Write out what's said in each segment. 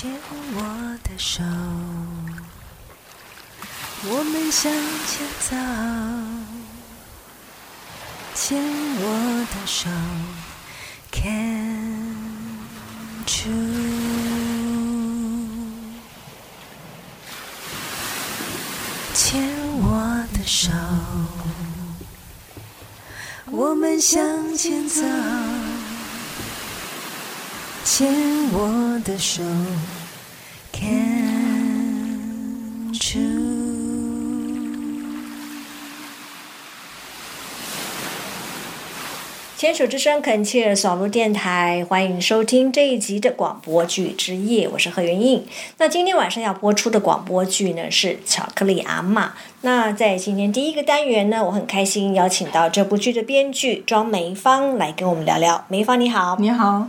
牵我的手，我们向前走。牵我的手，Can you？牵我的手，我们向前走。牵我的手，Can you？牵手之声恳切扫路电台，欢迎收听这一集的广播剧之夜，我是何元印。那今天晚上要播出的广播剧呢是《巧克力阿嬷》。那在今天第一个单元呢，我很开心邀请到这部剧的编剧庄梅芳来跟我们聊聊。梅芳你好，你好，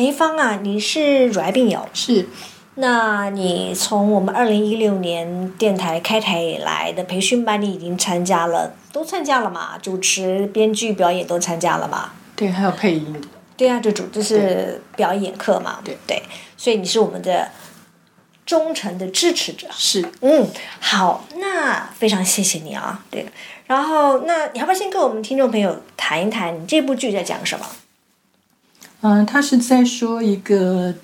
梅芳啊，你是乳癌病友，是那你从我们二零一六年电台开台以来的培训班，你已经参加了，都参加了嘛？主持、编剧、表演都参加了嘛？对，还有配音，对啊，就主就是表演课嘛？对对，所以你是我们的忠诚的支持者。是嗯，好，那非常谢谢你啊。对，然后那你要不要先跟我们听众朋友谈一谈你这部剧在讲什么？嗯，他是在说一个，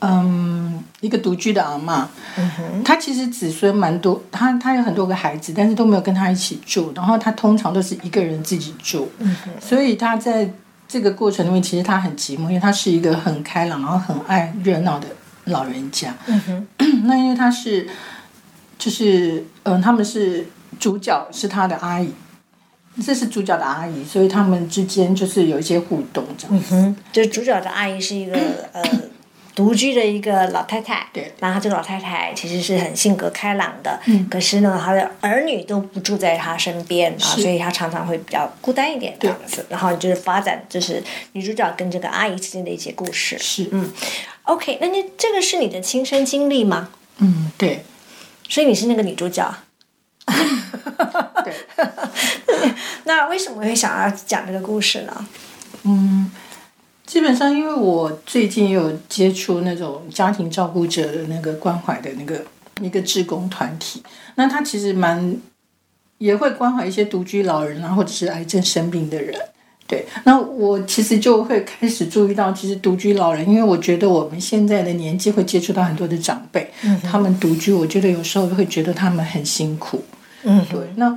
嗯，一个独居的阿妈，嗯哼，他其实子孙蛮多，他他有很多个孩子，但是都没有跟他一起住，然后他通常都是一个人自己住，嗯哼，所以他在这个过程里面，其实他很寂寞，因为他是一个很开朗，然后很爱热闹的老人家。嗯哼，那因为他是，就是嗯、他们是主角是他的阿姨，这是主角的阿姨，所以他们之间就是有一些互动这样。嗯哼，就是主角的阿姨是一个呃独居的一个老太太，对然后这个老太太其实是很性格开朗的，嗯可是呢，她的儿女都不住在她身边啊，所以她常常会比较孤单一点这样子。然后就是发展就是女主角跟这个阿姨之间的一些故事。是，嗯，OK，那你这个是你的亲身经历吗？嗯，对，所以你是那个女主角？对，那为什么会想要讲这个故事呢？嗯，基本上因为我最近有接触那种家庭照顾者的那个关怀的那个一个志工团体，那他其实蛮也会关怀一些独居老人啊，或者是癌症生病的人。对，那我其实就会开始注意到，其实独居老人，因为我觉得我们现在的年纪会接触到很多的长辈，他们独居，我觉得有时候会觉得他们很辛苦。嗯，对，那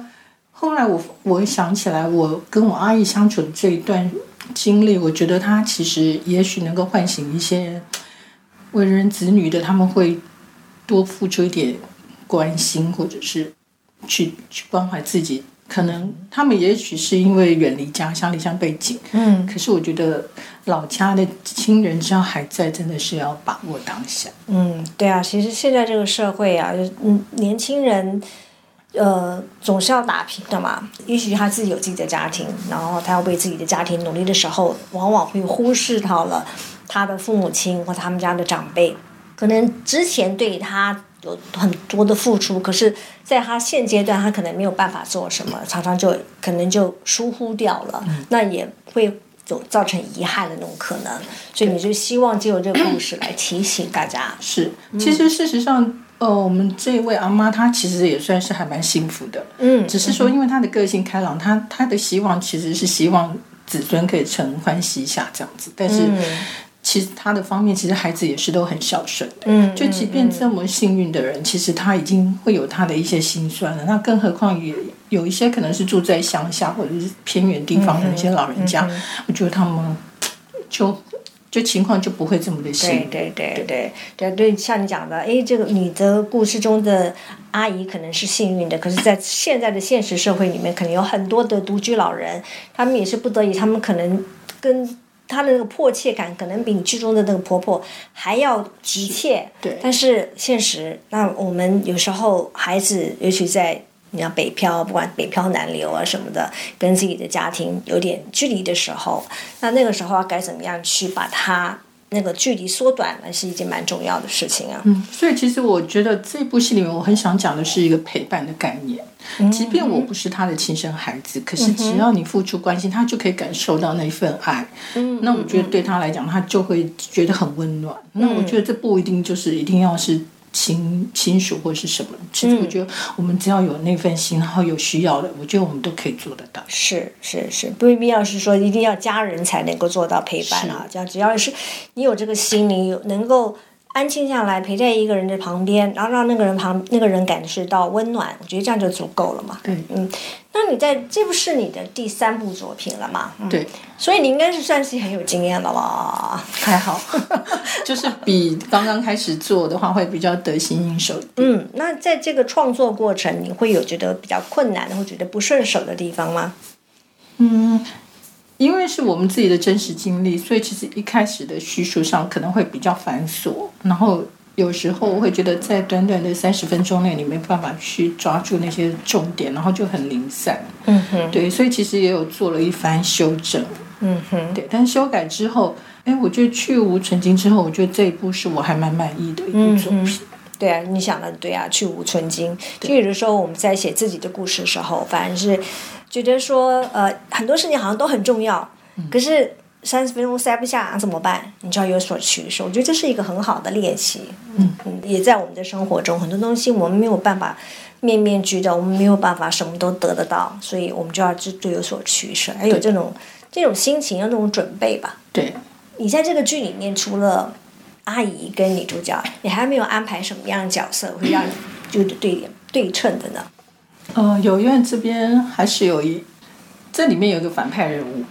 后来我我想起来，我跟我阿姨相处的这一段经历，我觉得她其实也许能够唤醒一些为人子女的，他们会多付出一点关心，或者是去去关怀自己。可能他们也许是因为远离家乡、离乡背景，嗯，可是我觉得老家的亲人只要还在，真的是要把握当下。嗯，对啊，其实现在这个社会啊，就是嗯，年轻人，呃，总是要打拼的嘛。也许他自己有自己的家庭，然后他要为自己的家庭努力的时候，往往会忽视到了他的父母亲或他们家的长辈，可能之前对他有很多的付出，可是在他现阶段，他可能没有办法做什么，常常就可能就疏忽掉了，那也会。有造成遗憾的那种可能，所以你就希望借由这个故事来提醒大家，是，其实事实上，呃，我们这位阿妈她其实也算是还蛮幸福的，嗯，只是说因为她的个性开朗，她她的希望其实是希望子孙可以承欢膝下这样子，但是嗯其实她的方面，其实孩子也是都很孝顺的，嗯，就即便这么幸运的人，其实他已经会有他的一些心酸了，那更何况也有一些可能是住在乡下或者是偏远地方的那些老人家，嗯我觉得他们就就情况就不会这么的幸对。对对对对对，像你讲的，哎，这个你的故事中的阿姨可能是幸运的，可是，在现在的现实社会里面，可能有很多的独居老人，他们也是不得已，他们可能跟他的那个迫切感，可能比你剧中的那个婆婆还要急切。对但是现实，那我们有时候孩子，尤其在你要北漂，不管北漂南流啊什么的，跟自己的家庭有点距离的时候，那那个时候要该怎么样去把它那个距离缩短呢，是一件蛮重要的事情啊。嗯，所以其实我觉得这部戏里面，我很想讲的是一个陪伴的概念。即便我不是他的亲生孩子，可是只要你付出关心，他就可以感受到那一份爱。嗯，那我觉得对他来讲，他就会觉得很温暖。那我觉得这不一定就是一定要是亲亲属或是什么。其实我觉得我们只要有那份心，然后有需要的，我觉得我们都可以做得到。是是是，不必要是说一定要家人才能够做到陪伴啊。这样只要是你有这个心，你有能够。安静下来，陪在一个人的旁边，然后让那个人旁那个人感受到温暖，我觉得这样就足够了嘛。对，嗯，那你在这不是你的第三部作品了嘛？对，所以你应该是算是很有经验的了吧？还好，就是比刚刚开始做的话会比较得心应手。嗯，那在这个创作过程，你会有觉得比较困难或觉得不顺手的地方吗？嗯。因为是我们自己的真实经历，所以其实一开始的叙述上可能会比较繁琐，然后有时候会觉得在短短的三十分钟内，你没办法去抓住那些重点，然后就很零散。嗯哼，对，所以其实也有做了一番修正。嗯哼，对，但修改之后，哎，我觉得去无存精之后，我觉得这一部是我还蛮满意的一部作品。对啊，你想的对啊，去无存精。就有的时候我们在写自己的故事的时候，反而是。觉得说，呃，很多事情好像都很重要，可是三十分钟塞不下怎么办？你就要有所取舍。我觉得这是一个很好的练习。嗯，也在我们的生活中，很多东西我们没有办法面面俱到，我们没有办法什么都得得到，所以我们就要就就有所取舍，还有这种这种心情，要这种准备吧。对，你在这个剧里面，除了阿姨跟女主角，你还没有安排什么样的角色会让你就对对称的呢？呃，有院这边还是有一，这里面有个反派人物，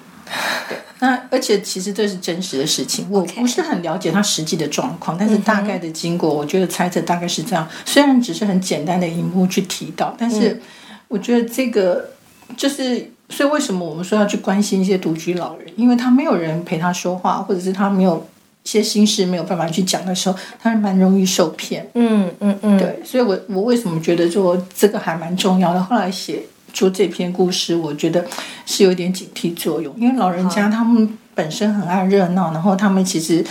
对，那而且其实这是真实的事情，我不是很了解他实际的状况，但是大概的经过，我觉得猜测大概是这样。虽然只是很简单的一幕去提到，但是我觉得这个就是，所以为什么我们说要去关心一些独居老人？因为他没有人陪他说话，或者是他没有。些心事没有办法去讲的时候，他是蛮容易受骗。嗯嗯嗯，对，所以我我为什么觉得说这个还蛮重要的？后来写出这篇故事，我觉得是有点警惕作用，因为老人家他们本身很爱热闹，然后他们其实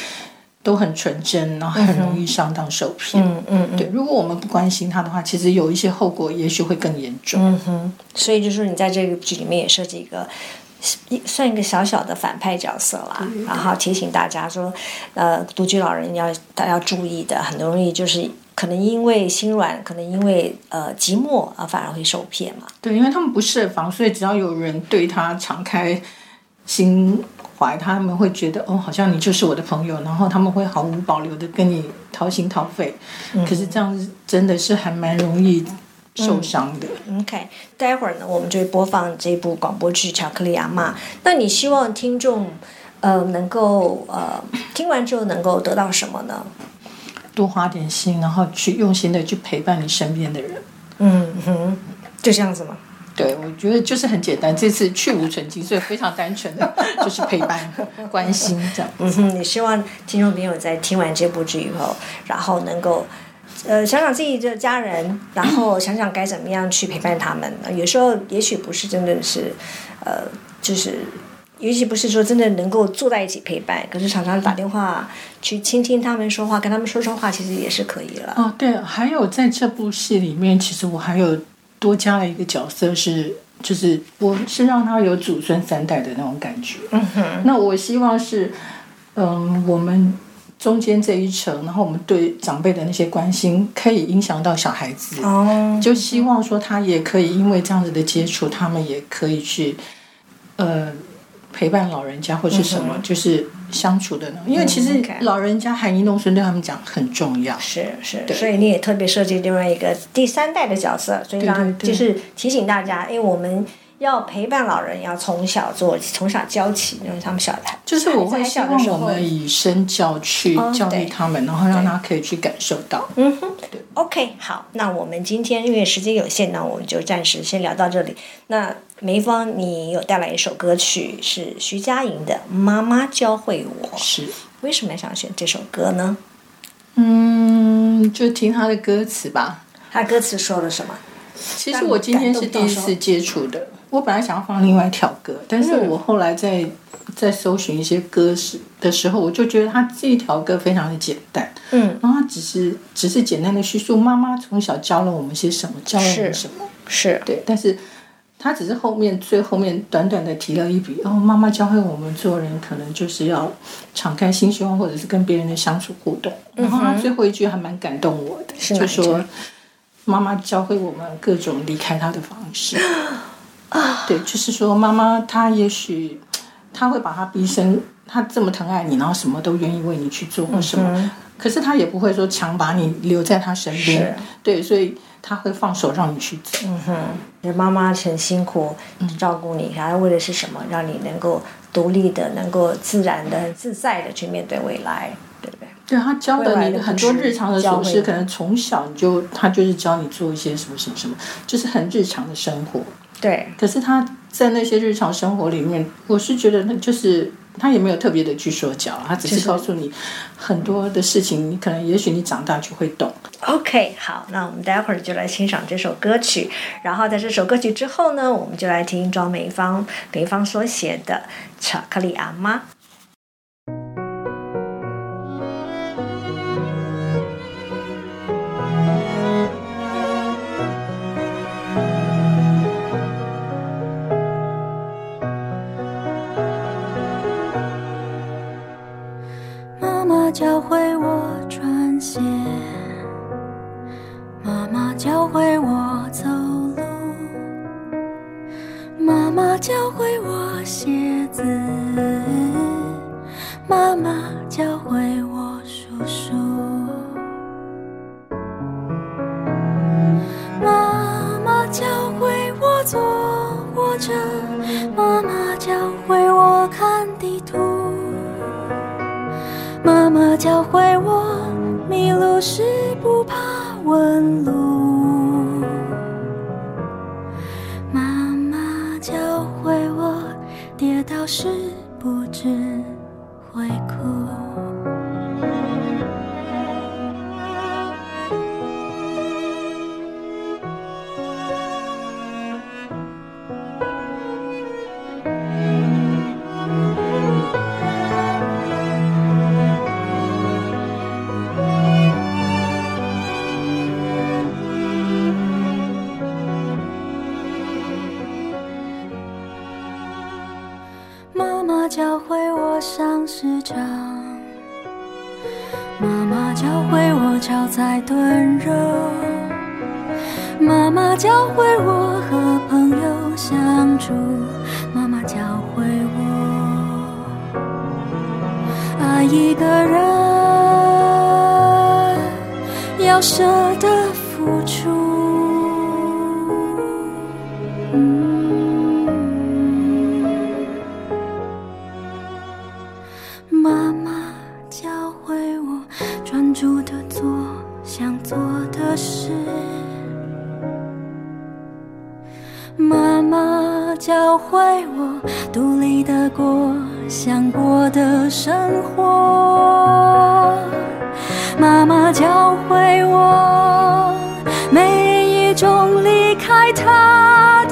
都很纯真，然后很容易上当受骗。嗯嗯，对，如果我们不关心他的话，其实有一些后果，也许会更严重。嗯哼，所以就是你在这个剧里面也设计一个。算一个小小的反派角色啦，然后提醒大家说，呃，独居老人要他要注意的，很容易就是可能因为心软，可能因为呃寂寞啊，反而会受骗嘛。对，因为他们不设防，所以只要有人对他敞开心怀，他们会觉得哦，好像你就是我的朋友，然后他们会毫无保留的跟你掏心掏肺。可是这样子真的是还蛮容易。受伤的。OK，待会儿呢，我们就会播放这部广播剧《巧克力阿妈》。那你希望听众呃能够呃听完之后能够得到什么呢？多花点心，然后去用心的去陪伴你身边的人。嗯哼，就这样子吗？对，我觉得就是很简单。这次去无存精，所以非常单纯的，就是陪伴、关心这样。嗯哼，也希望听众朋友在听完这部剧以后，然后能够。呃，想想自己的家人，然后想想该怎么样去陪伴他们。有时候也许不是真的是，呃，就是，尤其不是说真的能够坐在一起陪伴，可是常常打电话去倾听他们说话，跟他们说说话，其实也是可以了。哦，对，还有在这部戏里面，其实我还有多加了一个角色，是就是我是让他有祖孙三代的那种感觉。嗯哼，那我希望是，嗯，我们。中间这一层，然后我们对长辈的那些关心，可以影响到小孩子。哦，就希望说他也可以因为这样子的接触，他们也可以去，呃，陪伴老人家或是什么，就是相处的呢。因为其实老人家含饴弄孙对他们讲很重要。是是，所以你也特别设计另外一个第三代的角色，所以让就是提醒大家，因为我们。要陪伴老人，要从小做，从小教起，因为他们小的就是我会希望我们以身教去教育他们，然后让他可以去感受到。嗯哼，对。OK，好，那我们今天因为时间有限呢，我们就暂时先聊到这里。那梅芳，你有带来一首歌曲是徐佳莹的《妈妈教会我》，是为什么想选这首歌呢？嗯，就听他的歌词吧。他歌词说了什么？其实我今天是第一次接触的，我本来想要放另外一条歌，但是我后来在在搜寻一些歌时的时候，我就觉得他这一条歌非常的简单，嗯，然后他只是只是简单的叙述妈妈从小教了我们些什么，教了我们什么，是对，但是他只是后面最后面短短的提了一笔，哦，妈妈教会我们做人可能就是要敞开心胸，或者是跟别人的相处互动。然后他最后一句还蛮感动我的，就说妈妈教会我们各种离开他的方式。啊，对，就是说妈妈她也许她会把她逼生，她这么疼爱你，然后什么都愿意为你去做或什么，可是她也不会说强把你留在她身边是。对，所以她会放手让你去走。就是妈妈很辛苦照顾你，然后为的是什么？让你能够独立的、能够自然的、很自在的去面对未来，对不对？对他教的你很多日常的琐事，可能从小你就他就是教你做一些什么什么什么，就是很日常的生活。对，可是他在那些日常生活里面，我是觉得那就是他也没有特别的去说教，他只是是告诉你很多的事情，你可能也许你长大就会懂。OK，好，那我们待会儿就来欣赏这首歌曲。然后在这首歌曲之后呢，我们就来听庄美芳美芳所写的《巧克力阿妈》。教会我穿鞋，妈妈教会我走路，妈妈教会我写字，妈妈教会我教会我迷路时不怕问路，妈妈教会我跌倒时不知上市场，妈妈教会我炒菜炖肉，妈妈教会我和朋友相处，妈妈教会我爱一个人要舍得付出。教会我独立的过想过的生活，妈妈教会我每一种离开他